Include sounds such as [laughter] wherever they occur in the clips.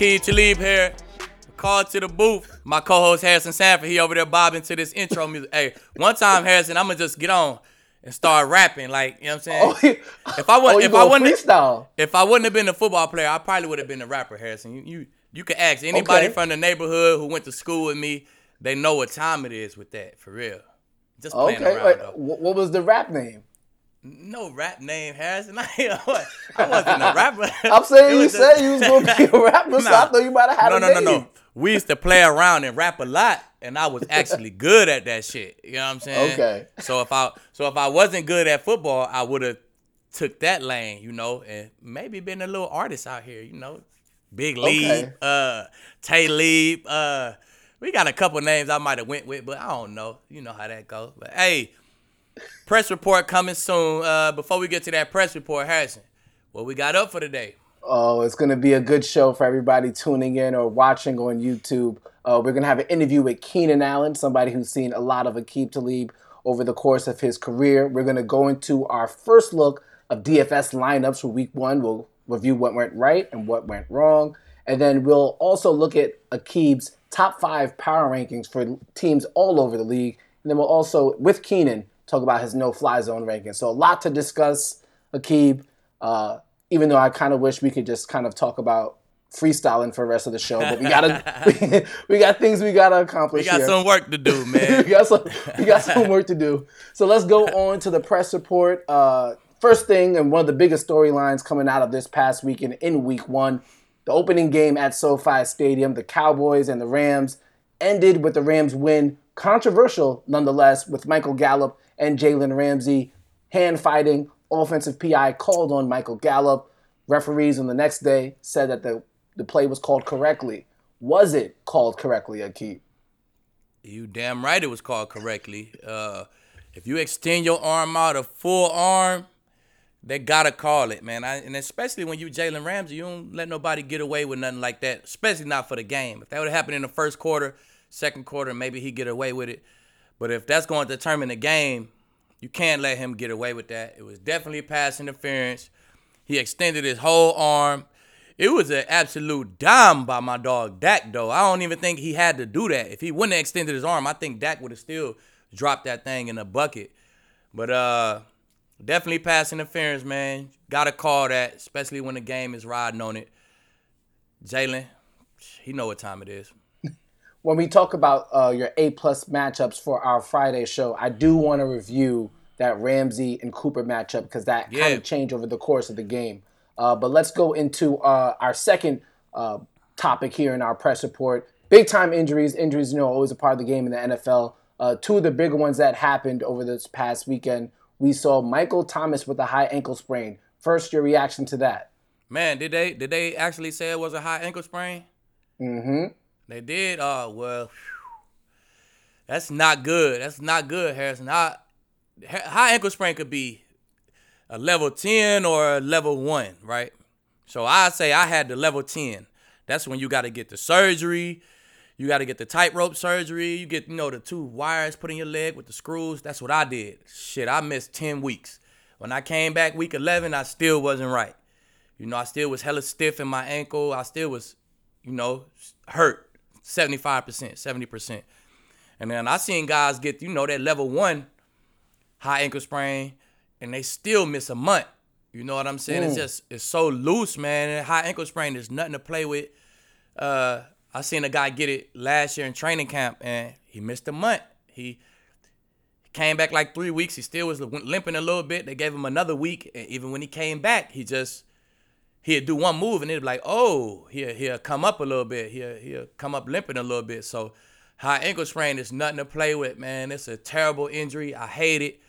Aqib Talib here. Call to the booth. My co-host Harrison Sanford, he over there bobbing to this intro music. Hey, one time Harrison, I'm gonna just get on and start rapping. Like, you know what I'm saying? Oh, if I oh, wasn't you if I freestyle. if I wouldn't have been a football player, I probably would have been a rapper, Harrison. You you, you can ask anybody Okay. from the neighborhood who went to school with me, they know what time it is with that, for real. Just playing Okay, around though. what was the rap name? No rap name, Harrison. [laughs] I. I wasn't a rapper. [laughs] I'm saying you said you was gonna be a [laughs] rapper, so I thought you might have had no, a no, no, name. no. We used to play around and rap a lot, and I was actually good at that shit. You know what I'm saying? Okay. So if I so if I wasn't good at football, I would have took that lane, you know, and maybe been a little artist out here, you know. Big Lee, Okay. uh, Tay Lee, uh, we got a couple names I might have went with, but I don't know. You know how that goes. But hey, press report coming soon. Uh, before we get to that press report, Harrison, what we got up for today? Oh, it's going to be a good show for everybody tuning in or watching on YouTube. Uh, we're going to have an interview with Keenan Allen, somebody who's seen a lot of Aqib Talib over the course of his career. We're going to go into our first look of DFS lineups for week one. We'll review what went right and what went wrong. And then we'll also look at Aqib's top five power rankings for teams all over the league. And then we'll also, with Keenan, talk about his no fly zone ranking. So a lot to discuss, Aqib. Uh, even though I kind of wish we could just kind of talk about freestyling for the rest of the show, but we gotta [laughs] we, got things we gotta accomplish. We got here. some work to do, [laughs] man. we got some we got some work to do. So let's go on to the press report. Uh, first thing and one of the biggest storylines coming out of this past weekend in Week One, the opening game at SoFi Stadium, the Cowboys and the Rams ended with the Rams win, controversial nonetheless, with Michael Gallup and Jalen Ramsey hand fighting. Offensive PI called on Michael Gallup. Referees on the next day said that the, the play was called correctly. Was it called correctly, Akeem? You damn right it was called correctly. Uh, if you extend your arm out a full arm, they gotta call it, man. I, and especially when you Jalen Ramsey, you don't let nobody get away with nothing like that. Especially not for the game. If that would have happened in the first quarter, second quarter, maybe he get away with it. But if that's going to determine the game, you can't let him get away with that. It was definitely pass interference. He extended his whole arm. It was an absolute dime by my dog Dak, though. I don't even think he had to do that. If he wouldn't have extended his arm, I think Dak would have still dropped that thing in a bucket. But uh, definitely pass interference, man. Gotta call that, especially when the game is riding on it. Jalen, he know what time it is. When we talk about uh, your A plus matchups for our Friday show, I do want to review that Ramsey and Cooper matchup because that kind of changed over the course of the game. Uh, but let's go into uh, our second uh, topic here in our press report: big time injuries. Injuries, you know, always a part of the game in the NFL. Uh, two of the bigger ones that happened over this past weekend, we saw Michael Thomas with a high ankle sprain. First, your reaction to that? Man, did they did they actually say it was a high ankle sprain? Mm-hmm. They did. Oh well, that's not good. That's not good, Harrison. High ankle sprain could be a level ten or a level one, right? So I say I had the level ten. That's when you got to get the surgery. You got to get the tightrope surgery. You get you know the two wires put in your leg with the screws. That's what I did. Shit, I missed ten weeks. When I came back week eleven, I still wasn't right. You know, I still was hella stiff in my ankle. I still was, you know, hurt 75%, 70%. And then I seen guys get, you know, that level one high ankle sprain and they still miss a month. You know what I'm saying? It's just it's so loose, man. And high ankle sprain, there's nothing to play with. Uh I seen a guy get it last year in training camp and he missed a month. He came back like three weeks. He still was limping a little bit. They gave him another week. And even when he came back, he just he'd do one move and it'd be like, oh, he'll, he'll come up a little bit. He'll, he'll come up limping a little bit. So high ankle sprain is nothing to play with, man. It's a terrible injury. I hate it.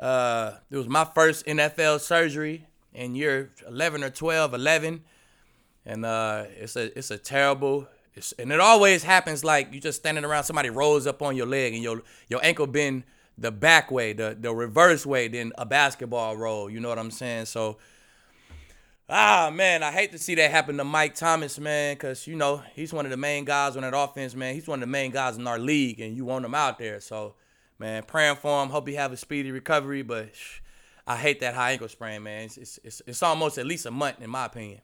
Uh, it was my first NFL surgery in year 11 or 12, 11. And uh, it's a it's a terrible it's, and it always happens like you just standing around somebody rolls up on your leg and your your ankle bend the back way, the the reverse way than a basketball roll. You know what I'm saying? So Ah man, I hate to see that happen to Mike Thomas, man, because you know he's one of the main guys on that offense, man. He's one of the main guys in our league, and you want him out there. So, man, praying for him. Hope he have a speedy recovery, but shh, I hate that high ankle sprain, man. It's, it's it's it's almost at least a month, in my opinion.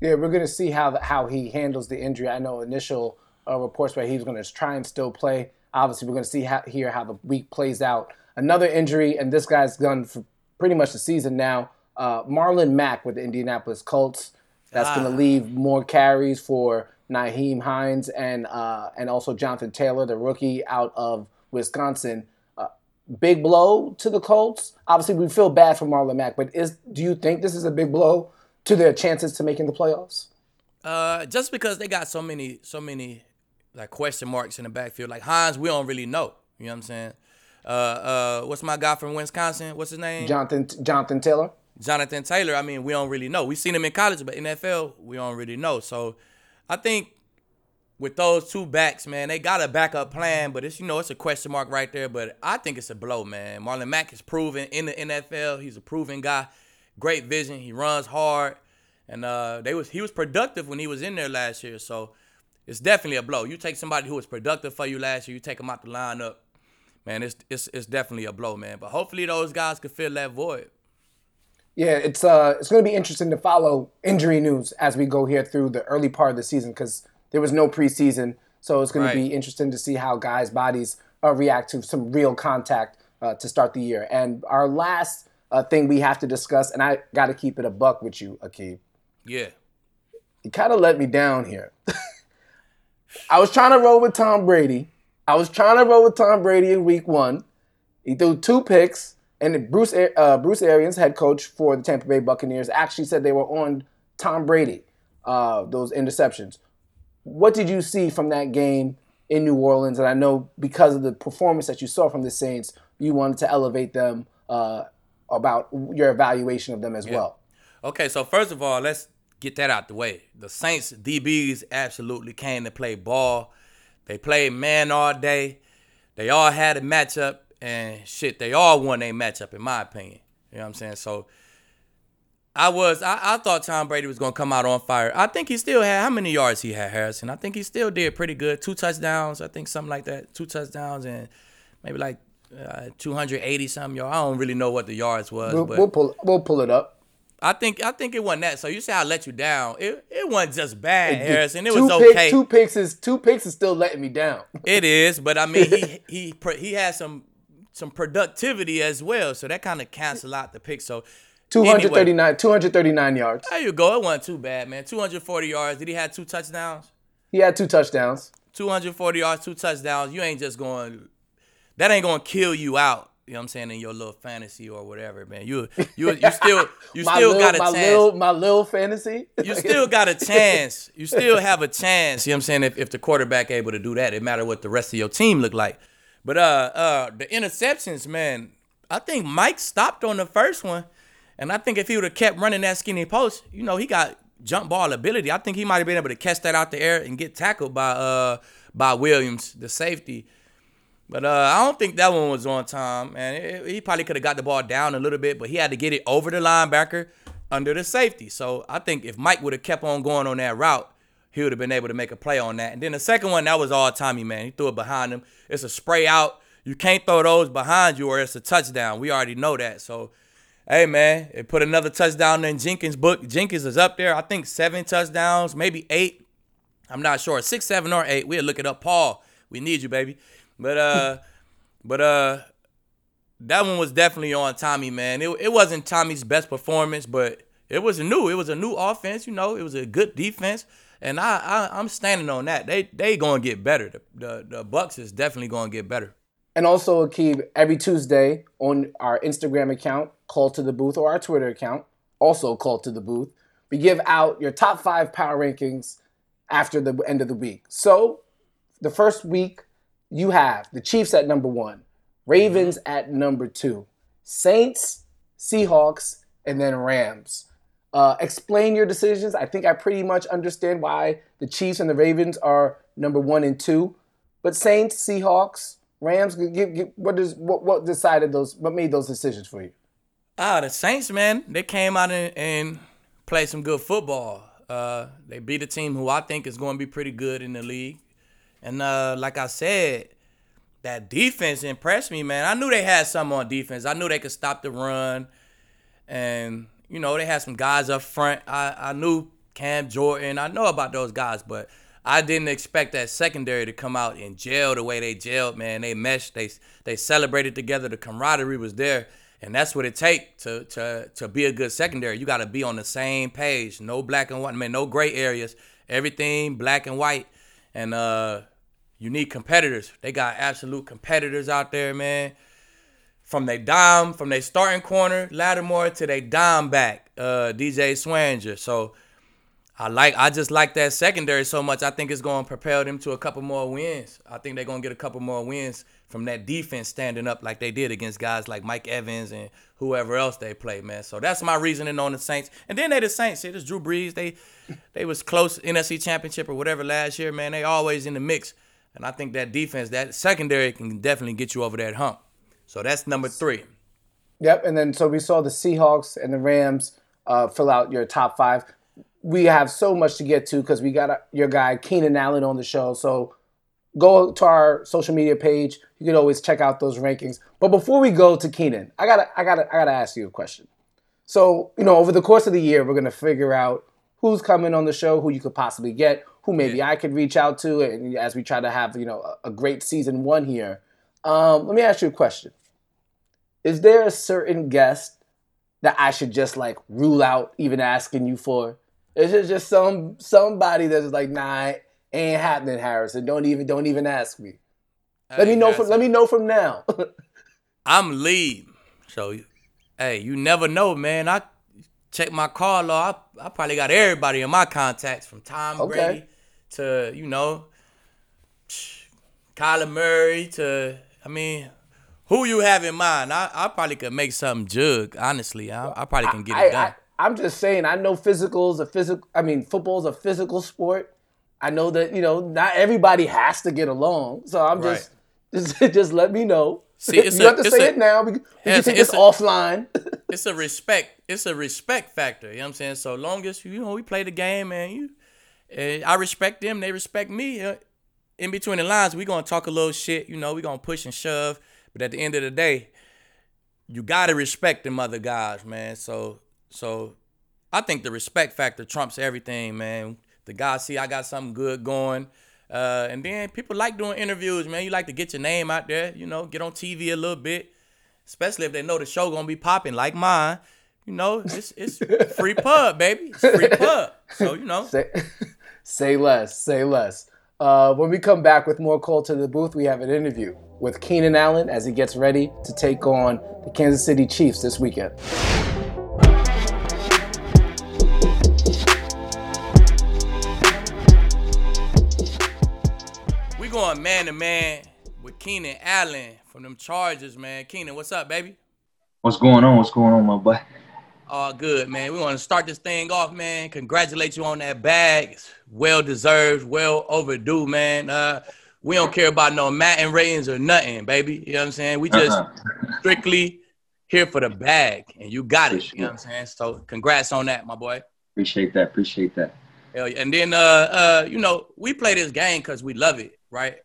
Yeah, we're gonna see how how he handles the injury. I know initial uh, reports where he's gonna try and still play. Obviously, we're gonna see how, here how the week plays out. Another injury, and this guy's gone for pretty much the season now. Uh, Marlon Mack with the Indianapolis Colts. That's Ah. gonna leave more carries for Nyheim Hines and uh, and also Jonathan Taylor, the rookie out of Wisconsin. Uh, big blow to the Colts. Obviously, we feel bad for Marlon Mack, but is do you think this is a big blow to their chances to making the playoffs? Uh, just because they got so many, so many like question marks in the backfield. Like Hines, we don't really know. You know what I'm saying? Uh, uh, what's my guy from Wisconsin? What's his name? Jonathan Jonathan Taylor. Jonathan Taylor. I mean, we don't really know. We've seen him in college, but NFL, we don't really know. So, I think with those two backs, man, they got a backup plan, but it's you know it's a question mark right there. But I think it's a blow, man. Marlon Mack is proven in the NFL. He's a proven guy. Great vision. He runs hard, and uh, they was he was productive when he was in there last year. So it's definitely a blow. You take somebody who was productive for you last year, you take him out the lineup, man. It's it's it's definitely a blow, man. But hopefully those guys could fill that void. Yeah, it's uh, it's going to be interesting to follow injury news as we go here through the early part of the season because there was no preseason, so it's going Right. to be interesting to see how guys' bodies uh, react to some real contact uh, to start the year. And our last uh, thing we have to discuss, and I got to keep it a buck with you, Aqib. Yeah. You kind of let me down here. [laughs] I was trying to roll with Tom Brady. I was trying to roll with Tom Brady in Week One. He threw two picks, and Bruce uh, Bruce Arians, head coach for the Tampa Bay Buccaneers, actually said they were on Tom Brady. Uh, those interceptions. What did you see from that game in New Orleans? And I know because of the performance that you saw from the Saints, you wanted to elevate them uh, about your evaluation of them as well. Okay, so first of all, let's get that out the way. The Saints DBs absolutely came to play ball. They played man all day. They all had a matchup, and shit, they all won a matchup, in my opinion. You know what I'm saying? So I was, I, I thought Tom Brady was gonna come out on fire. I think he still had how many yards he had, Harrison? I think he still did pretty good. Two touchdowns, I think something like that. Two touchdowns and maybe like uh, 280 something yards. I don't really know what the yards was, We'll, but we'll pull we'll pull it up. I think I think it wasn't that. So you say I let you down. It it wasn't just bad, Harrison. It was okay. two picks is two picks is still letting me down. It is, but I mean he he he had some some productivity as well. So that kind of cancel out the pick. So 239, 239 yards. there you go. It wasn't too bad, man. 240 yards. Did he have two touchdowns? He had two touchdowns. 240 yards, two touchdowns. You ain't just going. That ain't gonna kill you out. You know what I'm saying in your little fantasy or whatever, man. You you you [laughs] still you still little, got a my chance. little my little fantasy. you [laughs] still got a chance. You still have a chance. You know what I'm saying? If, if the quarterback able to do that, it matter what the rest of your team look like. But uh uh the interceptions, man, I think Mike stopped on the first one. And I think if he would have kept running that skinny post, you know, he got jump ball ability. I think he might have been able to catch that out the air and get tackled by uh by Williams, the safety. But uh, I don't think that one was on time, and he probably could have got the ball down a little bit, but he had to get it over the linebacker under the safety. So I think if Mike would have kept on going on that route, he would have been able to make a play on that. And then the second one, that was all Tommy, man. He threw it behind him. It's a spray out. You can't throw those behind you or it's a touchdown. We already know that. So, hey, man, it put another touchdown in Jenkins' book. Jenkins is up there. I think seven touchdowns, maybe eight. I'm not sure. Six, seven, or eight. We'll look it up. Paul, we need you, baby. But uh, [laughs] but uh, that one was definitely on Tommy, man. It, it wasn't Tommy's best performance, but it was new. It was a new offense, you know. It was a good defense, and I, I I'm standing on that. They they gonna get better. The the, the Bucks is definitely gonna get better. And also, Aqib, every Tuesday on our Instagram account, Call to the Booth, or our Twitter account, also Call to the Booth, we give out your top five power rankings after the end of the week. So, the first week, you have the Chiefs at number one, Ravens mm-hmm. at number two, Saints, Seahawks, and then Rams. Uh, explain your decisions. I think I pretty much understand why the Chiefs and the Ravens are number one and two, but Saints, Seahawks, Rams. Give, give, what does what what decided those? What made those decisions for you? Ah, the Saints, man, they came out and, and played some good football. Uh, they beat a team who I think is going to be pretty good in the league. And uh, like I said, that defense impressed me, man. I knew they had some on defense. I knew they could stop the run. And, you know, they had some guys up front. I, I knew Cam Jordan. I know about those guys, but I didn't expect that secondary to come out and gel the way they gelled, man. They meshed, they they celebrated together. The camaraderie was there. And that's what it takes to to to be a good secondary. You got to be on the same page. No black and white, man. No gray areas. Everything black and white. And uh, you need competitors. They got absolute competitors out there, man. From their dime, from their starting corner, Lattimore to their dime back, uh, DJ Swearinger. So I like I just like that secondary so much. I think it's going to propel them to a couple more wins. I think they're going to get a couple more wins from that defense standing up like they did against guys like Mike Evans and whoever else they play, man. So that's my reasoning on the Saints. And then they the Saints. It is Drew Brees. They they was close NFC Championship or whatever last year, man. They always in the mix. And I think that defense, that secondary can definitely get you over that hump. So that's number three. Yep. And then so we saw the Seahawks and the Rams uh, fill out your top five we have so much to get to because we got a, your guy Keenan Allen on the show. So go to our social media page. You can always check out those rankings. But before we go to Keenan, I gotta, I gotta, I gotta ask you a question. So you know, over the course of the year, we're gonna figure out who's coming on the show, who you could possibly get, who maybe yeah. I could reach out to, and as we try to have you know a, a great season one here. Um, let me ask you a question: Is there a certain guest that I should just like rule out even asking you for? Is it just some somebody that's like, nah, ain't happening, Harrison. Don't even don't even ask me. Let me know from let me know from now. [laughs] I'm lead. So hey, you never know, man. I check my call log. I, I probably got everybody in my contacts from Tom okay. Brady to, you know, Kyler Murray to I mean, who you have in mind? I, I probably could make something jug, honestly. I, I probably can get it done. I, I'm just saying, I know physical's a physical. I mean, football's a physical sport. I know that you know not everybody has to get along. So I'm right. just, [laughs] just, just let me know. See, [laughs] you a, have to say a, it now. We, we can take this a, offline. [laughs] it's a respect. It's a respect factor. You know what I'm saying? So long as you know we play the game, man. You, uh, I respect them. They respect me. Uh, in between the lines, we gonna talk a little shit. You know, we gonna push and shove. But at the end of the day, you gotta respect them other guys, man. So so I think the respect factor trumps everything, man. The guys see I got something good going. Uh, and then people like doing interviews, man. You like to get your name out there, you know, get on TV a little bit, especially if they know the show gonna be popping like mine. You know, it's it's free pub, baby. It's free [laughs] pub. So you know, say, [laughs] say less, say less. Uh, when we come back with more call to the booth, we have an interview with Keenan Allen as he gets ready to take on the Kansas City Chiefs this weekend. We're going man to man with Keenan Allen from them Chargers, man. Keenan, what's up, baby? What's going on? What's going on, my boy? All good, man. We want to start this thing off, man. Congratulate you on that bag. It's well deserved, well overdue, man. Uh, we don't care about no Madden ratings or nothing, baby. You know what I'm saying? We just uh-huh. strictly here for the bag, and you got it. You know what I'm saying? So congrats on that, my boy. Appreciate that. Appreciate that. Hell yeah. And then, uh, uh, you know, we play this game because we love it right?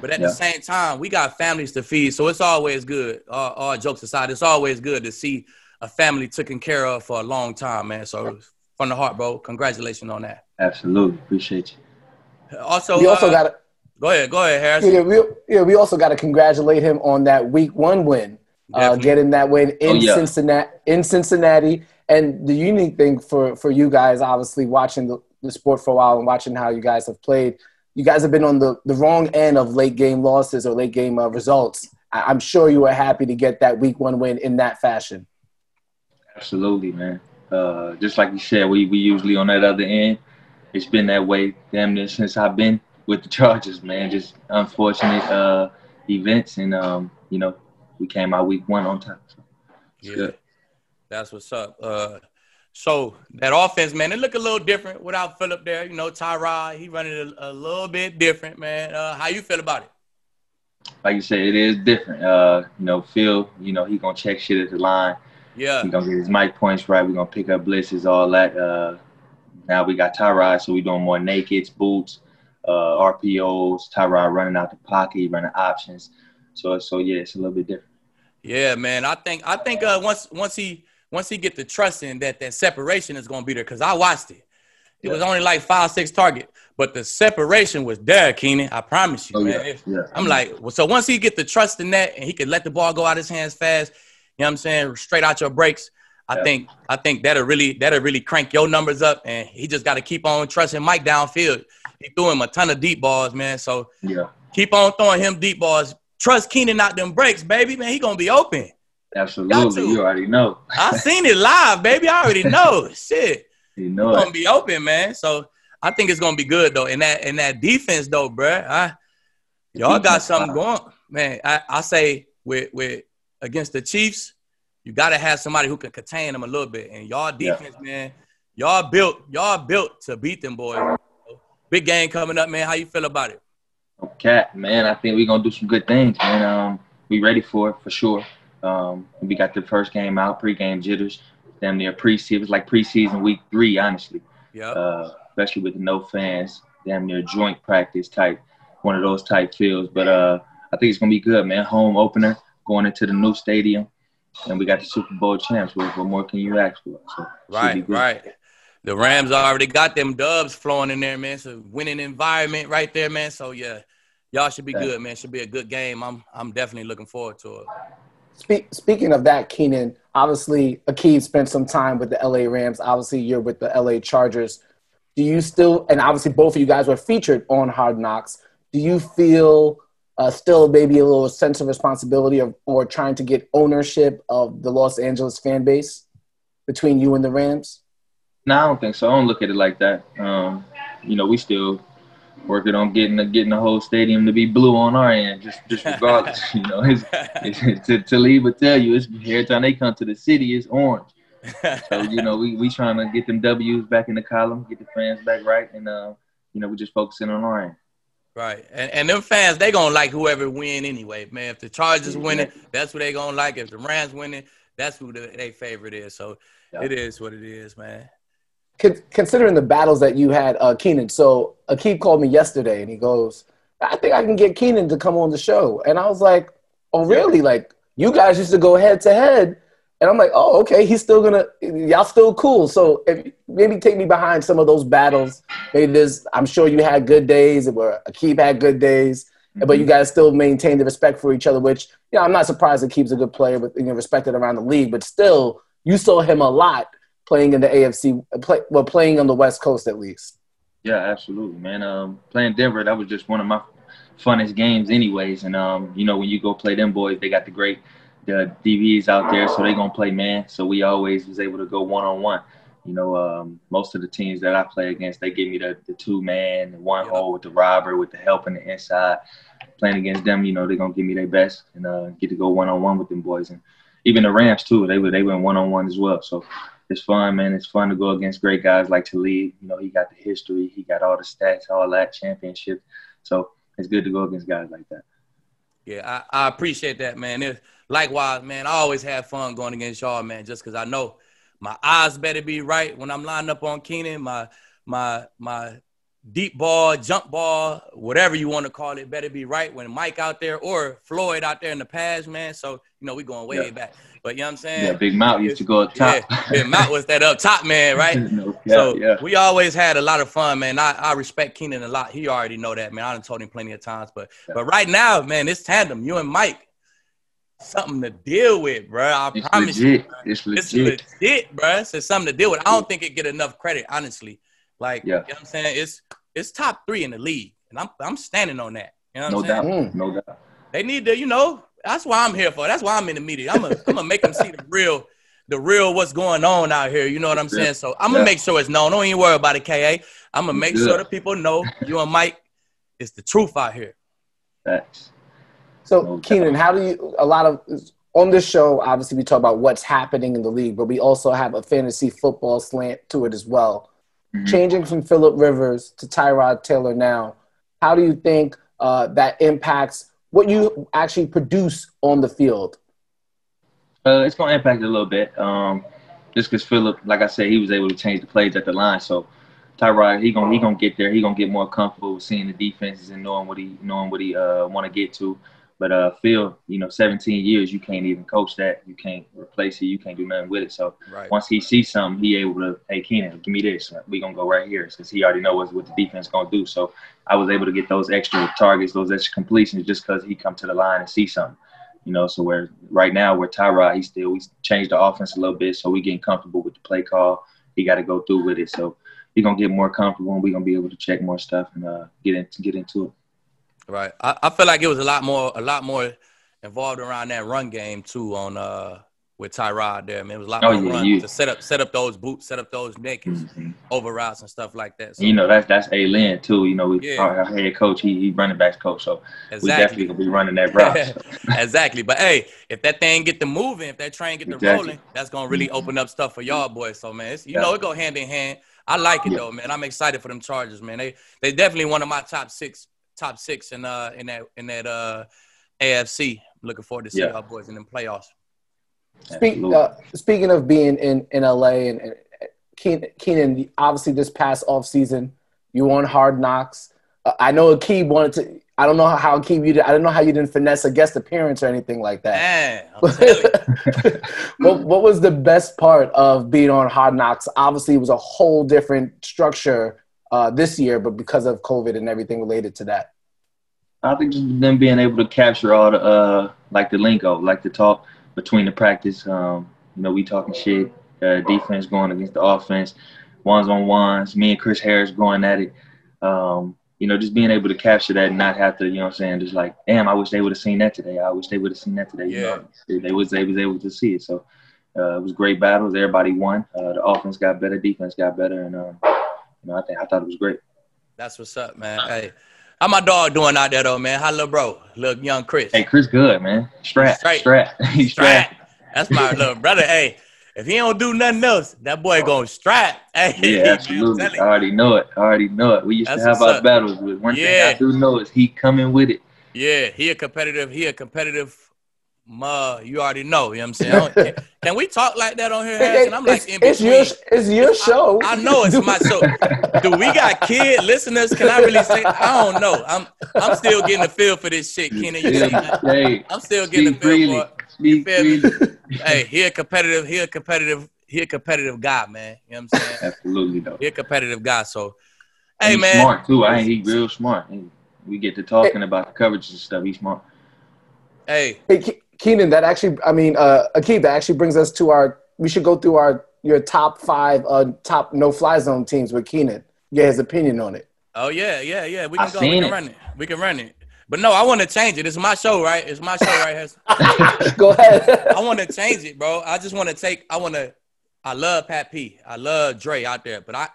But at yeah. the same time, we got families to feed, so it's always good. All, all, jokes aside, it's always good to see a family taken care of for a long time, man. So from the heart, bro, congratulations on that. Absolutely, appreciate you. Also, we also uh, got to go ahead, go ahead, Harris. Yeah, we, yeah, we also got to congratulate him on that Week One win, uh, getting that win in oh, yeah. Cincinnati. In Cincinnati, and the unique thing for for you guys, obviously watching the, the sport for a while and watching how you guys have played you guys have been on the, the wrong end of late game losses or late game uh, results. I, am sure you were happy to get that week one win in that fashion. Absolutely, man. Uh, just like you said, we we usually on that other end. It's been that way damn near since I've been with the Chargers, man. Just unfortunate uh, events, and um, you know, we came out week one on top. So yeah, good. that's what's up. Uh, so that offense, man, it look a little different without Philip there. You know, Tyrod, he running a, a, little bit different, man. Uh, how you feel about it? Like you said, it is different. Uh, you know, Phil, you know, he gonna check shit at the line. Yeah. He gonna get his mic points right. We're gonna pick up blitzes, all that. Uh, now we got Tyrod, so we doing more nakeds, boots, uh, RPOs. Tyrod running out the pocket, running options. So, so yeah, it's a little bit different. Yeah, man. I think I think uh, once once he once he get the trust in that that separation is gonna be there, because I watched it. It was only like five, six target, but the separation was there, Keenan. I promise you, Oh, man. yeah, yeah. I'm like, well, so once he get the trust in that and he could let the ball go out his hands fast, you know what I'm saying, straight out your breaks. I Yeah. think I think that'll really that'll really crank your numbers up, and he just got to keep on trusting Mike downfield. He threw him a ton of deep balls, man. So Yeah, keep on throwing him deep balls. Trust Keenan out them breaks, baby, man. He gonna be open. absolutely. You already know. I seen it live, baby. I already [laughs] know. Shit. You know gonna it. be open, man. So I think it's gonna be good though. And that and that defense though, bruh. I, y'all got something going, man. I, I say with with against the Chiefs, you gotta have somebody who can contain them a little bit. And y'all Yeah. defense, man, y'all built y'all built to beat them boys. Big game coming up, man. How you feel about it? Cat, man, I think we're gonna do some good things, man. Um, we ready for it for sure. Um, we got the first game out, pregame jitters, damn near preseason. It was like preseason week three, honestly. Yeah. Uh, especially with no fans, damn near joint practice type, one of those type feels. But uh, I think it's gonna be good, man. Home opener, going into the new stadium, and we got the Super Bowl champs. What, what more can you ask for? So, Right, right. The Rams already got them dubs flowing in there, man. It's a winning environment right there, man. So yeah, y'all should be Right. good, man. Should be a good game. I'm I'm definitely looking forward to it. Speak, speaking of that, Keenan, obviously Akeem spent some time with the LA Rams. Obviously, you're with the LA Chargers. Do you still, and obviously both of you guys were featured on Hard Knocks. Do you feel uh, still maybe a little sense of responsibility of, or trying to get ownership of the Los Angeles fan base between you and the Rams? No, I don't think so. I don't look at it like that. Um, you know, we still working on getting the getting the whole stadium to be blue on our end, just just [laughs] regardless. you know, it's, it's, to to leave but tell you, it's every time they come to the city, it's orange. So you know, we we trying to get them W's back in the column, get the fans back right, and uh, you know, we're just focusing on our end. Right. And and them fans, they gonna like whoever win anyway, man. If the Chargers winning, that's what they gonna like. If the Rams winning, that's who the, they favorite is. So Yeah. it is what it is, man. Con- considering the battles that you had, uh, Keenan. So Akeem called me yesterday, and he goes, "I think I can get Keenan to come on the show." And I was like, "Oh, really? Like you guys used to go head to head?" And I'm like, "Oh, okay. He's still gonna. Y'all still cool. So if, maybe take me behind some of those battles. Maybe there's. I'm sure you had good days where Akeem had good days, but you guys still maintain the respect for each other. Which you know, I'm not surprised Akeem's a good player, but you know, respected around the league. But still, you saw him a lot." Playing in the AFC, play, well, playing on the West Coast at least. Yeah, absolutely, man. Um, playing Denver, that was just one of my funnest games, anyways. And um, you know, when you go play them boys, they got the great the DBs out there, so they gonna play man. So we always was able to go one on one. You know, um, most of the teams that I play against, they give me the, the two man, the one hole with the robber, with the help in the inside. Playing against them, you know, they're gonna give me their best and uh, get to go one on one with them boys. And even the Rams too, they were they went one on one as well. So it's fun, man. It's fun to go against great guys like Talib. You know, he got the history, he got all the stats, all that championship. So it's good to go against guys like that. Yeah, I, I appreciate that, man. Likewise, man, I always have fun going against y'all, man, just because I know my eyes better be right when I'm lining up on Keenan. My my my deep ball, jump ball, whatever you want to call it, better be right when Mike out there or Floyd out there in the past, man. So, you know, we going way Yeah. back. But you know what I'm saying? Yeah, Big Mount used to go up top. Yeah, Big Mount was that up top man, right? [laughs] no, yeah, so yeah. we always had a lot of fun, man. I, I respect Keenan a lot. He already know that, man. I done told him plenty of times. But but right now, man, this tandem, you and Mike, something to deal with, bro. I It's promise legit. you. It's It's legit. legit, bro. It's something to deal with. I don't think it get enough credit, honestly. Like, Yeah. you know what I'm saying? It's it's top three in the league. And I'm I'm standing on that. You know what No I'm saying? doubt. Mm. No doubt. They need to, you know, that's why I'm here for. That's why I'm in the media. I'm gonna [laughs] I'm gonna make them see the real, the real what's going on out here. You know what I'm saying? So I'm gonna Yeah. make sure it's known. Don't even worry about it, KA. I'm gonna make Good. sure the people know you and Mike it's the truth out here. Facts. So, Keenan, how do you, a lot of, on this show, obviously we talk about what's happening in the league, but we also have a fantasy football slant to it as well. Mhm. Changing from Philip Rivers to Tyrod Taylor now, how do you think uh, that impacts what you actually produce on the field? Uh, it's gonna impact it a little bit. Um, just because Philip, like I said, he was able to change the plays at the line. So Tyrod, he gonna he gonna get there. He gonna get more comfortable with seeing the defenses and knowing what he knowing what he uh want to get to. But uh, Phil, you know, 17 years, you can't even coach that. You can't replace it. You can't do nothing with it. So Right. once he sees something, he able to, hey, Keenan, give me this. We gonna go right here because he already knows what the defense gonna do. So I was able to get those extra targets, those extra completions, just because he come to the line and see something. You know, so where right now where Tyrod, he still we changed the offense a little bit, so we getting comfortable with the play call. He got to go through with it, so he gonna get more comfortable, and we gonna be able to check more stuff and uh, get into get into it. Right. I, I feel like it was a lot more a lot more involved around that run game too on uh with Tyrod there. Man, it was a lot Oh, more yeah, run you- to set up set up those boots, set up those nakeds, Mhm. over routes and stuff like that. So, You know, that's that's A Lynn too. You know, we, Yeah. our, head coach, he he running backs coach, so we definitely gonna be running that route. so. [laughs] exactly. But hey, if that thing get to moving, if that train get to Exactly. rolling, that's gonna really open up stuff for y'all boys. So man, it's, you Yeah. know it go hand in hand. I like it though, man. I'm excited for them Chargers, man. They they definitely one of my top six top six in uh in that in that uh AFC. Looking forward to see Yeah. y'all boys in the playoffs. Speak, uh, speaking of being in, in LA and, and Keenan, Keenan, obviously this past off season, you won Hard Knocks. Uh, I know Akeem wanted to. I don't know how Akeem you did. I don't know how you didn't finesse a guest appearance or anything like that. Man, I'm [laughs] [laughs] what, what was the best part of being on Hard Knocks? Obviously, it was a whole different structure uh, this year, but because of COVID and everything related to that. I think just them being able to capture all the uh like the lingo, like the talk between the practice. Um, you know, we talking shit, uh, defense going against the offense, ones on ones, me and Chris Harris going at it. Um, you know, just being able to capture that and not have to, you know what I'm saying, just like, damn, I wish they would have seen that today. I wish they would have seen that today. You Yeah. know, they, they was they was able to see it. So uh, it was great battles. Everybody won. Uh, the offense got better, defense got better, and um, you know, I think I thought it was great. That's what's up, man. Hey, how my dog doing out there though, man? How little bro, little young Chris? Hey, Chris, good man. Strap, Straight. strap, [laughs] he's strap. That's my little brother. Hey, if he don't do nothing else, that boy gonna strap. Hey, Yeah, [laughs] absolutely. I already know it. I already know it. We used That's to have our up. battles with one Yeah. thing I do know is he coming with it. Yeah, he a competitive. He a competitive. Ma, you already know. You know what I'm saying? Can, [laughs] can we talk like that on here? Harrison? I'm like it's, in it's your it's your show. I know it's my show. [laughs] Do we got kid listeners? Can I really say? I don't know. I'm I'm still getting the feel for this shit, Kenny. You see, hey, I'm still getting the speak feel freely. for it. Speak feel me? Hey, he a competitive. He a competitive. He a competitive guy, man. You know what I'm saying? [laughs] Absolutely though. He a competitive guy. So, hey, he's man. smart too. I ain't he real smart. We get to talking about the coverages and stuff. He's smart. Hey, Hey, Ke- Keenan, that actually, I mean, uh, Akeem, that actually brings us to our. We should go through our your top five uh, top no fly zone teams with Keenan. Get his opinion on it. oh yeah, yeah, yeah. We I can go. We can it. run it. We can run it. But no, I want to change it. It's my show, right? It's my show, right? Harrison? [laughs] go ahead. [laughs] I want to change it, bro. I just want to take. I want to. I love Pat P. I love Dre out there, but I,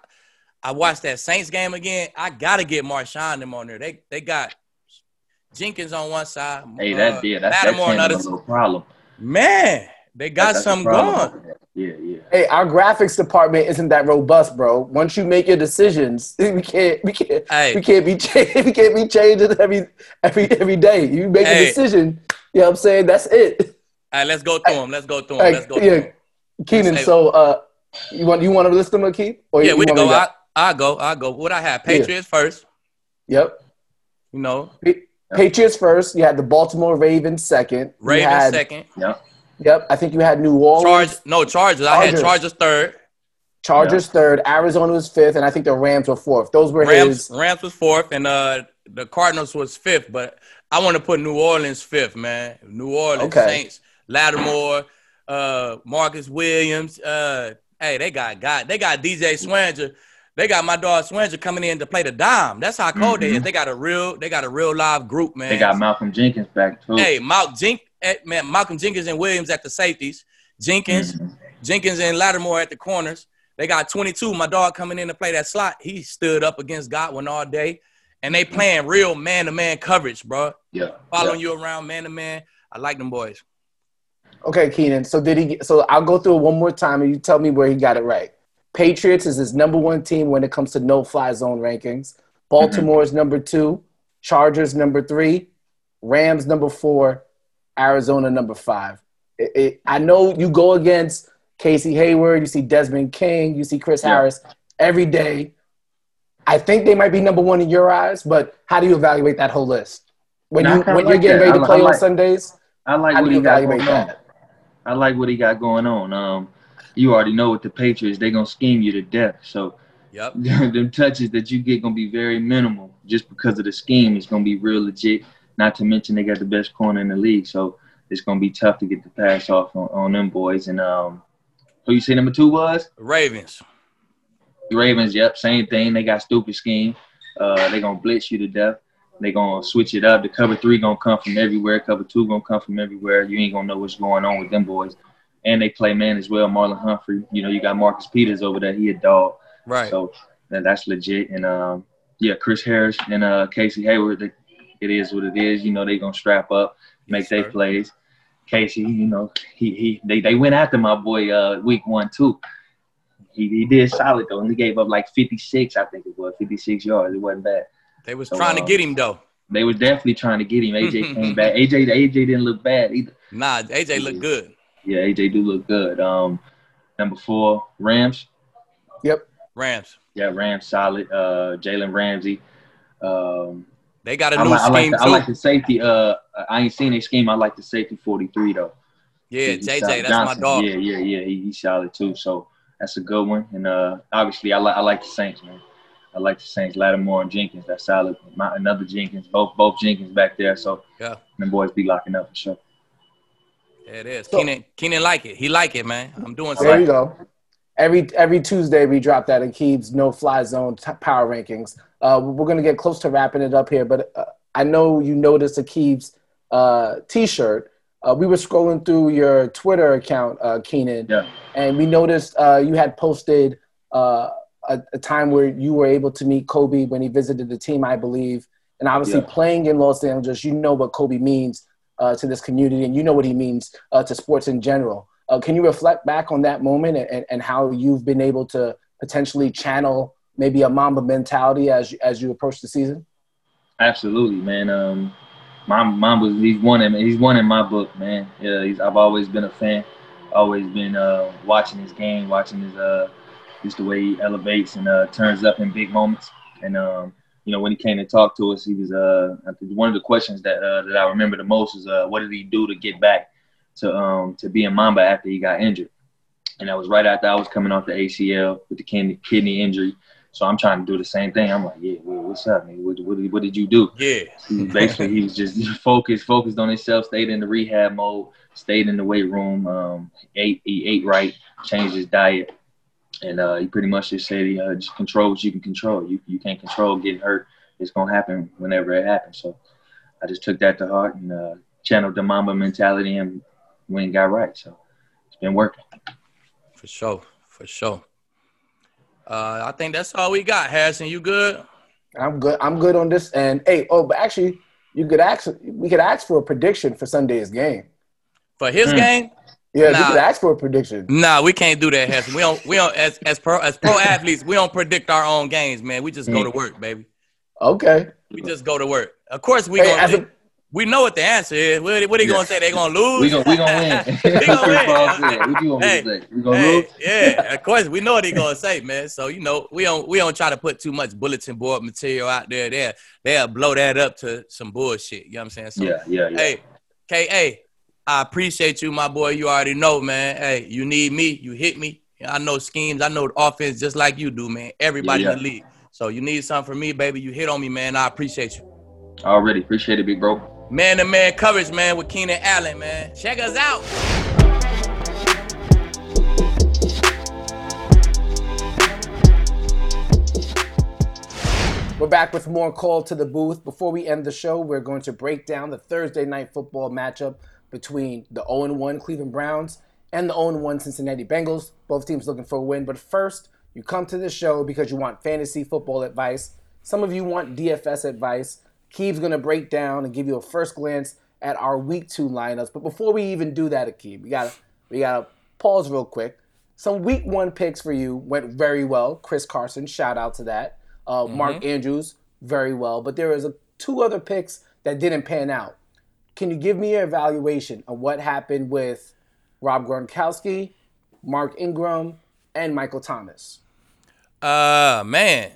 I watched that Saints game again. I gotta get Marshon them on there. They they got Jenkins on one side. Hey, uh, that yeah, that's that Lattimore on the other. a little problem. Man, they got That's a something going. Yeah, yeah. hey, our graphics department isn't that robust, bro. Once you make your decisions, [laughs] we can't we can't Hey. we can't be [laughs] cha- we can't be changing every every every day. You make Hey. a decision. You know what I'm saying? That's it. All right, let's go through them. Let's go through them. Hey, Let's go through yeah, 'em. Keenan. So, uh, you want you want to list them, Akeem? Or Yeah, you we go. I I go. I go. What I have? Patriots first. Yep. You know, Pa- Patriots first. You had the Baltimore Ravens second. You Ravens had- second. Yeah. Yep. I think you had New Orleans. Charge no Chargers. I had Chargers. Chargers third. Chargers third. Arizona was fifth, and I think the Rams were fourth. Those were Rams his. Rams was fourth, and uh the Cardinals was fifth. But I want to put New Orleans fifth, man. New Orleans Okay. Saints, Lattimore, uh, Marcus Williams. Uh, hey, they got God. they got DJ Swearinger. They got my dog Swearinger coming in to play the dime. That's how cold they is. Mm-hmm. They got a real they got a real live group, man. They got Malcolm Jenkins back too. Hey, Malcolm Jink, eh, man, Malcolm Jenkins and Williams at the safeties. Jenkins, Mhm. Jenkins and Lattimore at the corners. They got 22. My dog coming in to play that slot. He stood up against Godwin all day. And they playing real man-to-man coverage, bro. Yeah. Following yeah. you around man-to-man. I like them boys. Okay, Keenan. So did he? get- So I'll go through it one more time, and you tell me where he got it right. Patriots is his number one team when it comes to no-fly zone rankings. Baltimore is number two. Chargers number three. Rams number four. Arizona number five. It, it, I know you go against Casey Hayward. You see Desmond King. You see Chris Yeah. Harris every day. I think they might be number one in your eyes, but how do you evaluate that whole list? when you when you're getting that. ready I to play like- on Sundays? I like How what do he you got evaluate going on. I like what he got going on. Um, you already know with the Patriots, they're gonna scheme you to death. So Yep. [laughs] them touches that you get gonna be very minimal, just because of the scheme. It's gonna be real legit. Not to mention they got the best corner in the league, so it's gonna be tough to get the pass off on, on them boys. And um, who you say number two was? Ravens. Ravens. Yep, same thing. They got stupid scheme. Uh, they gonna blitz you to death. They gonna switch it up. The cover three gonna come from everywhere. Cover two gonna come from everywhere. You ain't gonna know what's going on with them boys. And they play man as well. Marlon Humphrey. You know you got Marcus Peters over there. He a dog. Right. So that, that's legit. And um, yeah, Chris Harris and uh, Casey Hayward. They, it is what it is. You know they gonna strap up, make Yes, their plays. Casey, you know he he they, they went after my boy uh, week one too. He, he did solid though. And he gave up like 56, I think it was 56 yards. It wasn't bad. They was So, trying to um, get him though. They was definitely trying to get him. AJ [laughs] came back. AJ AJ didn't look bad either. Nah, AJ looked good. Yeah, AJ do look good. Um, number four, Rams. Yep. Rams. Yeah, Rams solid. Uh, Jalen Ramsey. Um, They got a I new like, I like scheme the, I like the safety. Uh, I ain't seen a scheme. I like the safety 43 though. yeah, He- he JJ, that's Johnson, my dog. Yeah, yeah, yeah. He, he's solid too. So that's a good one. And uh, obviously, I like I like the Saints, man. I like the Saints. Lattimore and Jenkins. That's solid. My, another Jenkins. Both both Jenkins back there. So Yeah. them boys be locking up for sure. Yeah, it is. So- Keenan, Keenan like it. He like it, man. I'm doing so. There something. you go. Every every Tuesday we drop that Aqib's no fly zone t- power rankings. Uh, we're gonna get close to wrapping it up here, but uh, I know you noticed Aqib's uh, t-shirt. Uh, we were scrolling through your Twitter account, uh, Keenan, Yeah. and we noticed uh, you had posted uh, a, a time where you were able to meet Kobe when he visited the team, I believe. And obviously, Yeah. playing in Los Angeles, you know what Kobe means uh, to this community, and you know what he means uh, to sports in general. Uh, can you reflect back on that moment and, and how you've been able to potentially channel maybe a Mamba mentality as you, as you approach the season? Absolutely, man. Um, my mom was he's one in he's one in my book, man. Yeah, he's, I've always been a fan. Always been uh, watching his game, watching his uh, just the way he elevates and uh, turns up in big moments. And um, you know, when he came to talk to us, he was uh, one of the questions that uh, that I remember the most is uh, what did he do to get back to um to being Mamba after he got injured? And that was right after I was coming off the ACL with the kidney kidney injury. So I'm trying to do the same thing. I'm like, yeah, well, what's up, man? What, what, did- what did you do? Yeah. Basically he was just [laughs] focused, focused on himself, stayed in the rehab mode, stayed in the weight room, um, ate he ate right, changed his diet, and uh, he pretty much just said, uh, just control what you can control. You you can't control getting hurt. It's gonna happen whenever it happens. So I just took that to heart and uh, channeled the Mamba mentality and went and got right. So it's been working. For sure. For sure. Uh, I think that's all we got, Harrison. You good? I'm good. I'm good on this. And hey, oh, but actually, you could ask. We could ask for a prediction for Sunday's game. For his Hmm. game? Yeah, Nah. we could ask for a prediction. Nah, we can't do that, Harrison. We don't we don't as as pro as pro [laughs] athletes, we don't predict our own games, man. We just go mm. to work, baby. Okay. We just go to work. Of course, we Hey, gonna a- we know what the answer is. What, what are you Yeah. gonna say? They gonna lose? We gonna we gonna win. [laughs] [laughs] We gonna win. Chris Paul said, What you want me Hey. We gonna Hey, lose? yeah, of course we know what he gonna say, man. So you know we don't we don't try to put too much bulletin board material out there. There, they'll blow that up to some bullshit. You know what I'm saying? So, Yeah, yeah, yeah. Hey, K.A., I appreciate you, my boy. You already know, man. Hey, you need me, you hit me. I know schemes. I know the offense just like you do, man. Everybody Yeah, in the league. So you need something from me, baby. You hit on me, man. I appreciate you. Already appreciate it, big bro. Man to man coverage, man, with Keenan Allen, man. Check us out. We're back with more call to the booth. Before we end the show, we're going to break down the Thursday night football matchup between the 0-1 Cleveland Browns and the 0-1 Cincinnati Bengals. Both teams looking for a win. But first, you come to the show because you want fantasy football advice. Some of you want DFS advice. Keeb's going to break down and give you a first glance at our week two lineups. But before we even do that, Akeem, we got we got to pause real quick. Some week one picks for you went very well. Chris Carson, shout out to that. Uh, Mark Andrews, very well. But there was a, two other picks that didn't pan out. Can you give me your evaluation of what happened with Rob Gronkowski, Mark Ingram, and Michael Thomas? Uh man.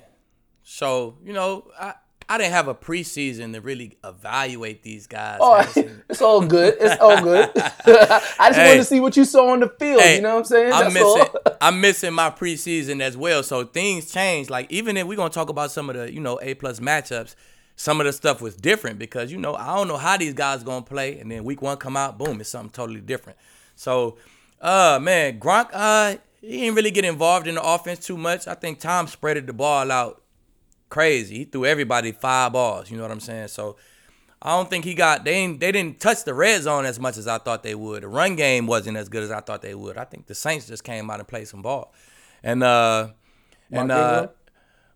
So, you know, I I didn't have a preseason to really evaluate these guys. Oh, Harrison. [laughs] it's all good. It's all good. [laughs] [laughs] I just Hey. wanted to see what you saw on the field. Hey, you know what I'm saying? I'm That's all. missing. I'm missing my preseason as well. So things change. Like even if we're gonna talk about some of the you know A plus matchups, some of the stuff was different because you know I don't know how these guys gonna play, and then week one come out, boom, it's something totally different. So, uh, man, Gronk, uh, he didn't really get involved in the offense too much. I think Tom spreaded the ball out crazy. He threw everybody five balls. You know what I'm saying? So. I don't think he got they ain't, they didn't touch the red zone as much as I thought they would. The run game wasn't as good as I thought they would. I think the Saints just came out and played some ball. And uh and uh?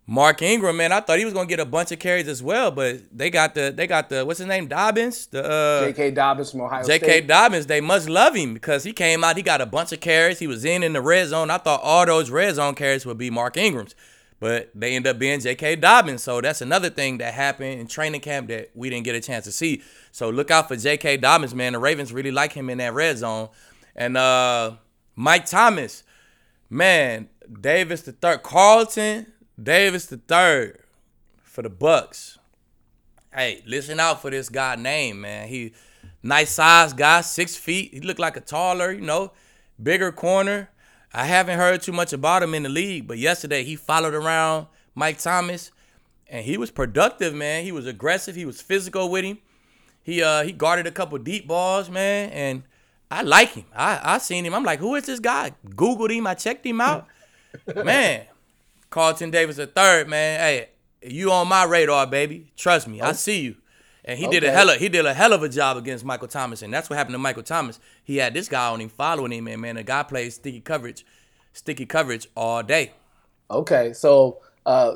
Mark Ingram, man, I thought he was gonna get a bunch of carries as well, but they got the they got the what's his name Dobbins, the uh, J.K. Dobbins from Ohio J.K. State. Dobbins. They must love him because he came out, he got a bunch of carries. He was in in the red zone. I thought all those red zone carries would be Mark Ingram's, but they end up being J.K. Dobbins. So that's another thing that happened in training camp that we didn't get a chance to see. So look out for J.K. Dobbins, man. The Ravens really like him in that red zone. And uh, Mike Thomas, man, Davis the third, Carlton Davis the third for the Bucs. Hey, listen out for this guy name, man. He nice size guy, six feet. He looked like a taller, you know, bigger corner. I haven't heard too much about him in the league, but yesterday he followed around Mike Thomas, and he was productive, man. He was aggressive. He was physical with him. He uh he guarded a couple deep balls, man, and I like him. I I seen him. I'm like, who is this guy? Googled him. I checked him out. man, Carlton Davis the third, man. Hey, you on my radar, baby. Trust me, I see you. And he did a hell of he did a hell of a job against Michael Thomas, and that's what happened to Michael Thomas. He had this guy on him, following him, and man, the guy plays sticky coverage, sticky coverage all day. Okay, so uh,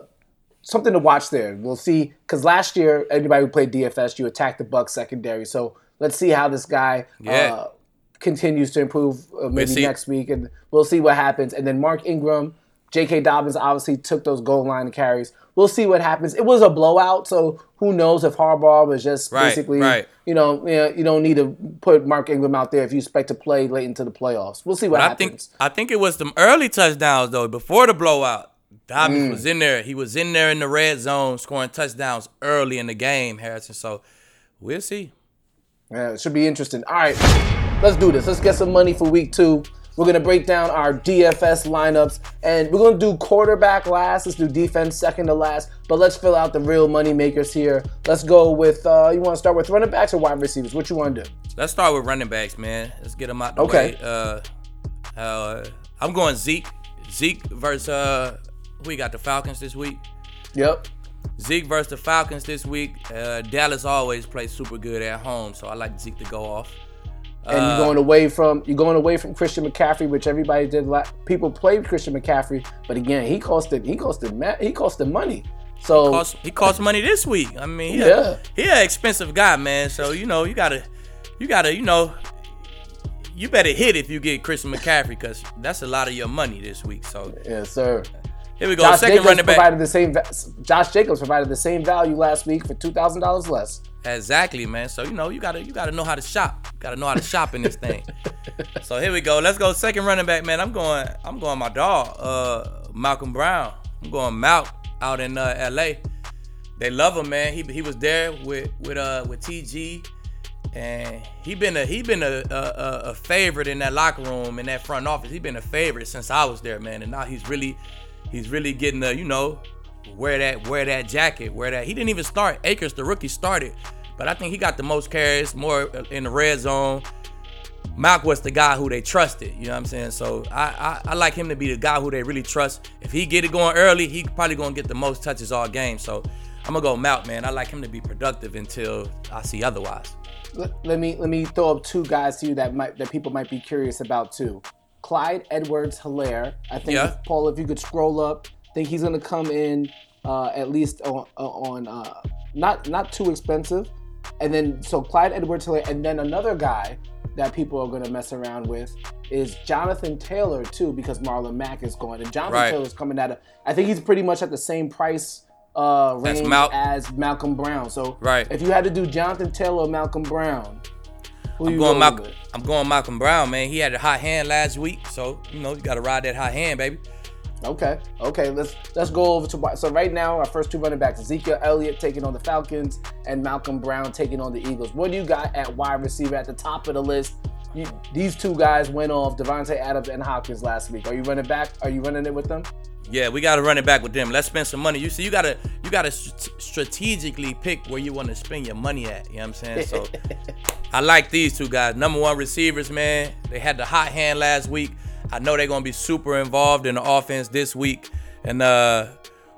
something to watch there. We'll see because last year, anybody who played DFS, you attacked the Bucs secondary. So let's see how this guy Yeah. uh, continues to improve. Uh, maybe see. next week, and we'll see what happens. And then Mark Ingram, J.K. Dobbins obviously took those goal line carries. We'll see what happens. It was a blowout, so who knows if Harbaugh was just Right, basically, right. you know, you know, you don't need to put Mark Ingram out there if you expect to play late into the playoffs. We'll see what But I think happens. I think it was some early touchdowns though before the blowout. Dobbins Mm. was in there. He was in there in the red zone scoring touchdowns early in the game, Harrison. So we'll see. Yeah, it should be interesting. All right, let's do this. Let's get some money for week two. We're gonna break down our DFS lineups, and we're gonna do quarterback last. Let's do defense second to last. But let's fill out the real money makers here. Let's go with. Uh, you want to start with running backs or wide receivers? What you want to do? Let's start with running backs, man. Let's get them out the Okay. way. Uh, uh, I'm going Zeke. Zeke versus uh, we got the Falcons this week. Yep. Zeke versus the Falcons this week. Uh, Dallas always plays super good at home, so I like Zeke to go off. And Uh, you're going away from you're going away from Christian McCaffrey, which everybody did. La- people played Christian McCaffrey, but again, he costed he costed he costed money. So cost he cost money this week. I mean, he Yeah. a, he an expensive guy, man. So you know you gotta you gotta you know you better hit if you get Christian McCaffrey because that's a lot of your money this week. So yes, sir. Here we go, Josh second Jacobs running back. provided the same. Josh Jacobs provided the same value last week for two thousand dollars less. Exactly, man. So you know you gotta you gotta know how to shop. You gotta know how to shop in this thing. so here we go. Let's go second running back, man. I'm going I'm going my dog, uh, Malcolm Brown. I'm going Malk out in uh, L.A. They love him, man. He he was there with with uh with TG, and he been a he been a, a a- a favorite in that locker room in that front office. He been a favorite since I was there, man. And now he's really he's really getting the you know wear that wear that jacket, wear that. He didn't even start. Akers, the rookie, started, but I think he got the most carries, more in the red zone. Malk was the guy who they trusted. You know what I'm saying? So I, I I like him to be the guy who they really trust. If he get it going early, he probably gonna get the most touches all game. So I'm gonna go Malk, man. I like him to be productive until I see otherwise. Let, let me let me throw up two guys to you that might that people might be curious about too. Clyde Edwards Helaire. I think Yeah. Paul, if you could scroll up, I think he's gonna come in uh, at least on, on uh, not not too expensive. And then so Clyde Edwards Helaire, and then another guy that people are gonna mess around with is Jonathan Taylor too, because Marlon Mack is going, and Jonathan Right. Taylor's coming at a. I think he's pretty much at the same price uh, range Mal- as Malcolm Brown. So Right. if you had to do Jonathan Taylor or Malcolm Brown, who I'm you going Malcolm. with? I'm going Malcolm Brown, man. He had a hot hand last week, so you know you got to ride that hot hand, baby. Okay, okay. Let's let's go over to so right now our first two running backs: Ezekiel Elliott taking on the Falcons and Malcolm Brown taking on the Eagles. What do you got at wide receiver at the top of the list? You, these two guys went off Davante Adams and Hopkins last week. Are you running back? Are you running it with them? Yeah, we got to run it back with them. Let's spend some money. You see, you gotta you gotta strategically pick where you want to spend your money at. You know what I'm saying? So [laughs] I like these two guys. Number one receivers, man. They had the hot hand last week. I know they're gonna be super involved in the offense this week. And uh,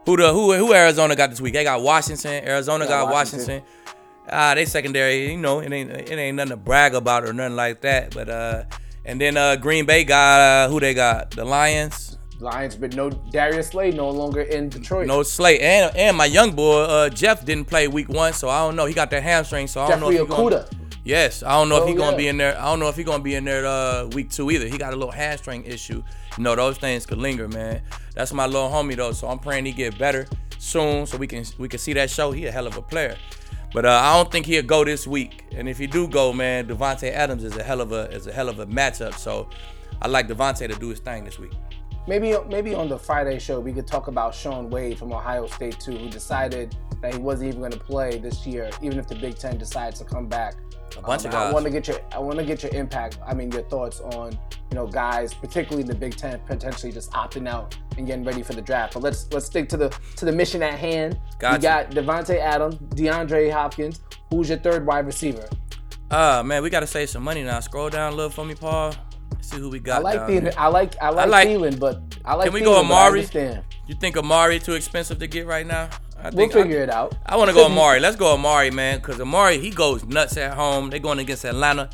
who the who who Arizona got this week? They got Washington. Arizona got, got Washington. Washington. Ah, they secondary. You know, it ain't it ain't nothing to brag about or nothing like that. But uh, and then uh, Green Bay got uh, who they got? The Lions. Lions, but no Darius Slay no longer in Detroit. No Slay, and and my young boy uh, Jeff didn't play week one, so I don't know. He got that hamstring, so I don't Jeffrey know. If Okudah. Gonna, Yes, I don't know oh, if he's gonna be in there. I don't know if he's gonna be in there uh, week two either. He got a little hamstring issue. You know, those things could linger, man. That's my little homie though, so I'm praying he get better soon, so we can we can see that show. He a hell of a player, but uh, I don't think he'll go this week. And if he do go, man, Davante Adams is a hell of a is a hell of a matchup. So I like Davante to do his thing this week. Maybe maybe on the Friday show we could talk about Shaun Wade from Ohio State too, who decided that he wasn't even going to play this year, even if the Big Ten decides to come back. A bunch um, of guys. I want to get your I want to get your impact. I mean, your thoughts on you know guys, particularly in the Big Ten, potentially just opting out and getting ready for the draft. But let's let's stick to the to the mission at hand. Gotcha. We got Davante Adams, DeAndre Hopkins. Who's your third wide receiver? Uh man, we got to save some money now. Scroll down a little for me, Paul. Let's see who we got. I like Thielen. I like I like, I like Thielen, but I like. Can we Thielen, go Amari? You think Amari too expensive to get right now? I think we'll figure I, it out. I want to go Amari. Let's go Amari, man, because Amari he goes nuts at home. They going against Atlanta.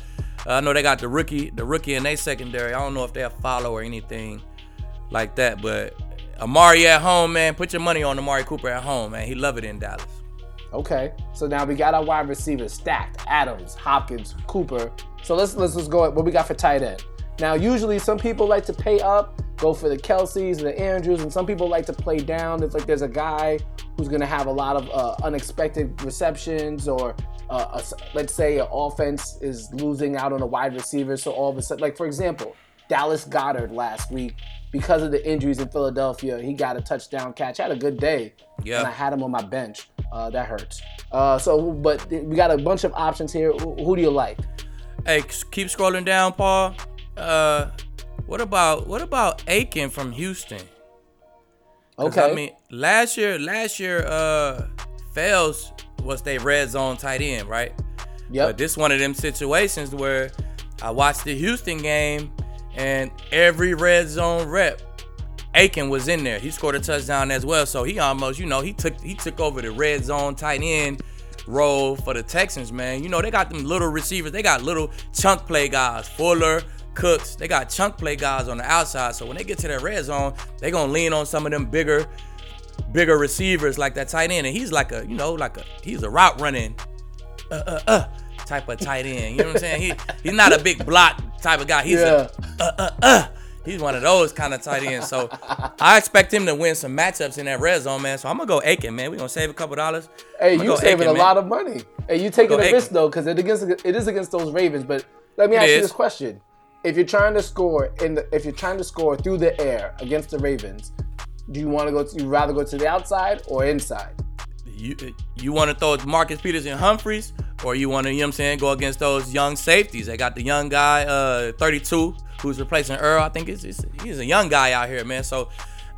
Uh, I know they got the rookie, the rookie in their secondary. I don't know if they're follow or anything like that, but Amari at home, man. Put your money on Amari Cooper at home, man. He love it in Dallas. Okay, so now we got our wide receivers stacked: Adams, Hopkins, Cooper. So let's let's just go. What we got for tight end? Now, usually some people like to pay up, go for the Kelces and the Andrews, and some people like to play down. It's like there's a guy who's going to have a lot of uh, unexpected receptions, or uh, a, let's say an offense is losing out on a wide receiver. So all of a sudden, like for example, Dallas Goedert last week, because of the injuries in Philadelphia, he got a touchdown catch. Had a good day. Yeah. And I had him on my bench. Uh, that hurts. Uh, so, but we got a bunch of options here. Who do you like? Hey, keep scrolling down, Paul. Uh, what about what about Akins from Houston? Okay. I mean, last year, last year, uh, Fells was their red zone tight end, right? Yeah. But this one of them situations where I watched the Houston game and every red zone rep, Akins was in there. He scored a touchdown as well. So he almost, you know, he took he took over the red zone tight end role for the Texans, man. You know, they got them little receivers. They got little chunk play guys. Fuller, Cooks, they got chunk play guys on the outside. So when they get to that red zone, they gonna lean on some of them bigger, bigger receivers like that tight end. And he's like a, you know, like a he's a route running uh uh uh type of tight end. You know what I'm saying? He he's not a big block type of guy. He's yeah. a uh uh uh. He's one of those kind of tight ends. So I expect him to win some matchups in that red zone, man. So I'm gonna go Akins, man. We're gonna save a couple dollars. Hey, you saving Akins, a man. lot of money. Hey, you taking a risk though, because it against it is against those Ravens. But let me it ask is. you this question: if you're trying to score in the, if you're trying to score through the air against the Ravens, do you want to go? To, you rather go to the outside or inside? You you want to throw Marcus Peters and Humphries, or you want to you know what I'm saying go against those young safeties? They got the young guy, uh, 32, who's replacing Earl. I think it's, he's a young guy out here, man. So.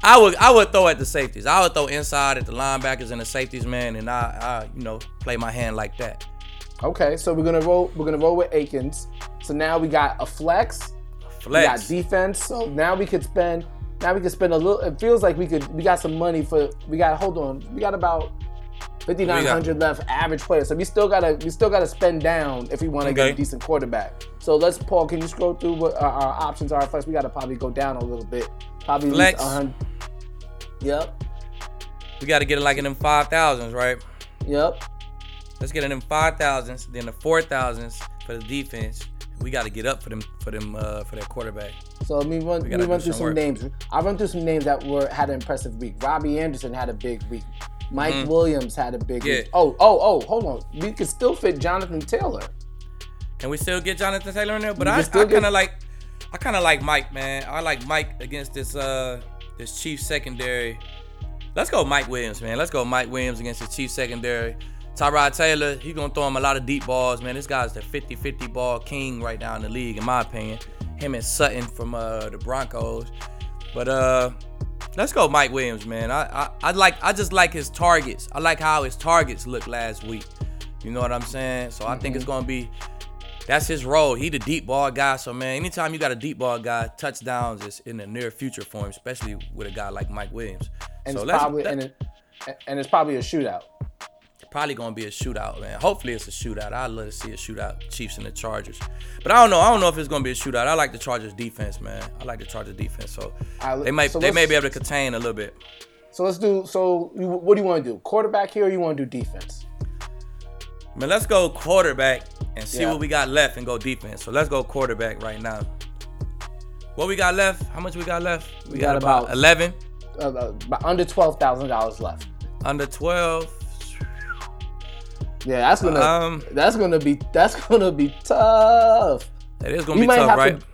I would I would throw at the safeties. I would throw inside at the linebackers and the safeties, man, and I, I you know play my hand like that. Okay, so we're gonna roll. We're gonna roll with Akins. So now we got a flex. Flex. We got defense. So now we could spend. Now we could spend a little. It feels like we could. We got some money for. We got. Hold on. We got about fifty nine hundred left. Average player. So we still gotta. We still gotta spend down if we want to okay. get a decent quarterback. So let's. Paul, can you scroll through what our, our options are? Flex. We gotta probably go down a little bit. Probably flex. Yep. We gotta get it like in them five thousands, right? Yep. Let's get in them five thousands, then the four thousands for the defense. We got to get up for them for them uh, for that quarterback. So let me run, let me run through some work. names. I'll run through some names that were had an impressive week. Robbie Anderson had a big week. Mike mm-hmm. Williams had a big yeah. week. Oh, oh, oh, hold on. We could still fit Jonathan Taylor. Can we still get Jonathan Taylor in there? But I, I kind of like I kind of like Mike, man. I like Mike against this uh this Chiefs secondary. Let's go Mike Williams, man. Let's go Mike Williams against the Chiefs secondary. Tyrod Taylor, he's gonna throw him a lot of deep balls, man. This guy's the 50-50 ball king right now in the league, in my opinion. Him and Sutton from uh, the Broncos. But uh let's go Mike Williams, man. I, I I like I just like his targets. I like how his targets looked last week. You know what I'm saying? So I think it's gonna be that's his role. He the deep ball guy. So man, anytime you got a deep ball guy, touchdowns is in the near future for him, especially with a guy like Mike Williams. And so it's let's- probably and, it, and it's probably a shootout. Probably gonna be a shootout, man. Hopefully it's a shootout. I'd love to see a shootout, Chiefs and the Chargers. But I don't know. I don't know if it's gonna be a shootout. I like the Chargers defense, man. I like the Chargers defense. So right, they might so they may be able to contain a little bit. So let's do. So you, what do you want to do? Quarterback here, or you want to do defense? Man, let's go quarterback and see Yeah. what we got left and go defense. So let's go quarterback right now. What we got left? How much we got left? We, got got, about, 11 Uh, under twelve thousand dollars left. under 12. Yeah, that's gonna Um, that's gonna be that's gonna be tough. It is gonna We be tough, right? to.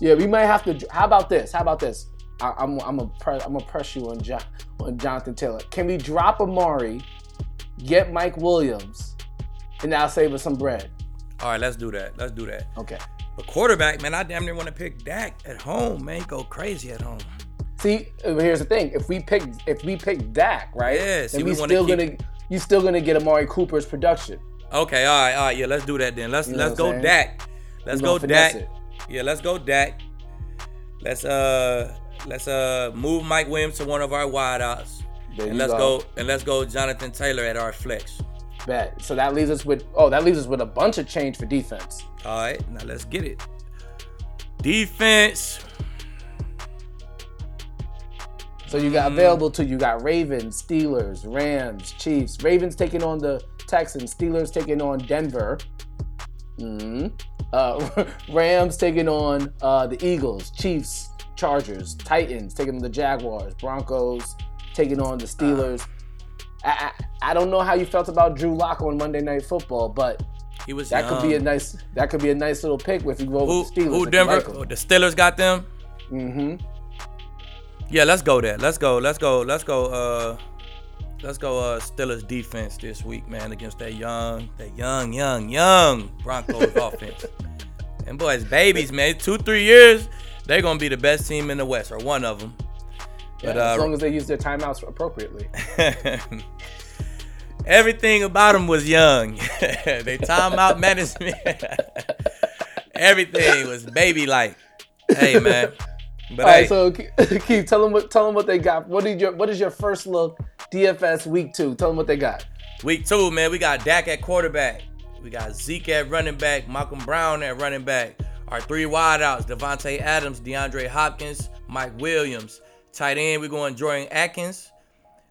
Yeah, we might have to. How about this? How about this? I, I'm I'm a press I'm gonna press you on John on Jonathan Taylor. Can we drop Amari, get Mike Williams, and now save us some bread? All right, let's do that. Let's do that. Okay. But quarterback, man, I damn near want to pick Dak at home, man. Go crazy at home. See, here's the thing: if we pick if we pick Dak, right? Yeah, see, then we we still keep- gonna you still gonna get Amari Cooper's production. Okay, all right, all right, yeah, let's do that then. Let's You know let's go saying? Dak. Let's go Dak. it. Yeah, let's go Dak. Let's uh let's uh move Mike Williams to one of our wideouts. There And let's go. go. and let's go Jonathan Taylor at our flex. Bet. So that leaves us with oh that leaves us with a bunch of change for defense. All right, now let's get it. Defense. So you Mm. got available to you got Ravens, Steelers, Rams, Chiefs. Ravens taking on the Texans, Steelers taking on Denver. hmm Uh, [laughs] Rams taking on uh, the Eagles, Chiefs, Chargers, Titans taking on the Jaguars, Broncos taking on the Steelers. I, I, I don't know how you felt about Drew Lock on Monday Night Football, but He was that could be a nice that could be a nice little pick if you go who, with the Steelers. who Denver? like oh, the Steelers got them. Mm-hmm. Yeah, let's go there. Let's go. Let's go. Let's go. Uh, let's go. Uh, Steelers defense this week, man, against that young, that young, young, young Broncos [laughs] offense. And boys, babies, man, two, three years, they're gonna be the best team in the West, or one of them. Yeah, But, as uh, long as they use their timeouts appropriately. [laughs] Everything about them was young. [laughs] they timeout management. Everything was baby like. Hey man. But All right, hey, so [laughs] Keith, tell them what tell them what they got. What did your what is your first look DFS week two? Tell them what they got. week two, man, we got Dak at quarterback. We got Zeke at running back, Malcolm Brown at running back. Our three wideouts, Davante Adams, DeAndre Hopkins, Mike Williams. Tight end, we're going Jordan Akins.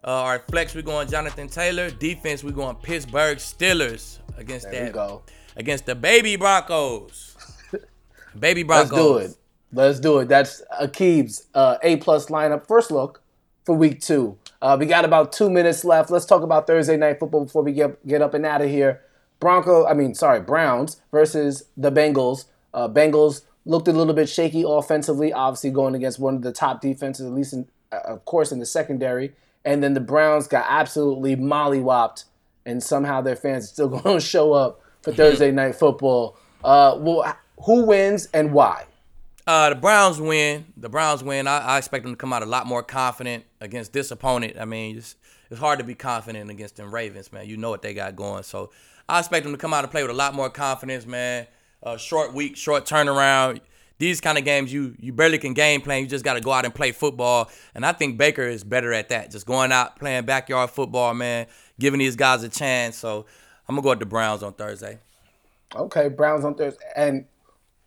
Uh, our flex, we're going Jonathan Taylor. Defense, we're going Pittsburgh Steelers against There we that go. against the baby Broncos. [laughs] baby Broncos. Let's do it. Let's do it. That's Aqib's uh, A plus lineup. First look for week two. Uh, we got about two minutes left. Let's talk about Thursday night football before we get get up and out of here. Bronco, I mean, sorry, Browns versus the Bengals. Uh, Bengals looked a little bit shaky offensively, obviously going against one of the top defenses, at least in, uh, of course, in the secondary. And then the Browns got absolutely mollywopped, and somehow their fans are still [laughs] going to show up for [laughs] Thursday night football. Uh, well, who wins and why? Uh, the Browns win. The Browns win. I, I expect them to come out a lot more confident against this opponent. I mean, it's, it's hard to be confident against them Ravens, man. You know what they got going. So I expect them to come out and play with a lot more confidence, man. Uh, short week, short turnaround. These kind of games, you you barely can game plan. You just got to go out and play football. And I think Baker is better at that. Just going out playing backyard football, man. Giving these guys a chance. So I'm gonna go with the Browns on Thursday. Okay, Browns on Thursday. And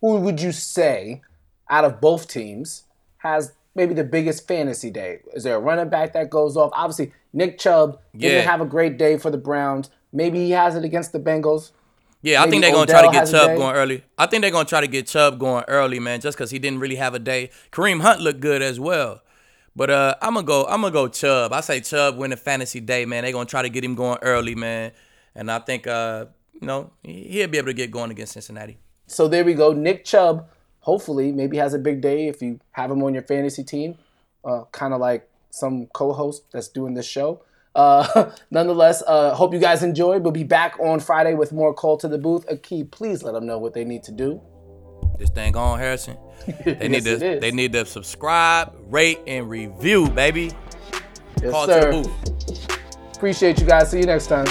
who would you say out of both teams has maybe the biggest fantasy day? Is there a running back that goes off? Obviously, Nick Chubb didn't have a great day for the Browns. Maybe he has it against the Bengals. Yeah, I think they're gonna try to get Chubb going early. I think they're gonna try to get Chubb going early, man, just because he didn't really have a day. Kareem Hunt looked good as well. But uh, I'm gonna go. I'm gonna go Chubb. I say Chubb win the fantasy day, man. They're gonna try to get him going early, man. And I think uh, you know, he'll be able to get going against Cincinnati. So there we go. Nick Chubb, hopefully, maybe has a big day if you have him on your fantasy team. uh, kind of like some co-host that's doing this show. Uh, [laughs] nonetheless, uh, hope you guys enjoyed. We'll be back on Friday with more Call to the Booth. Akey, please let them know what they need to do. This thing on, Harrison. [laughs] They need Yes, to they need to subscribe, rate, and review, baby. Yes, Call sir. to the booth. Appreciate you guys. See you next time.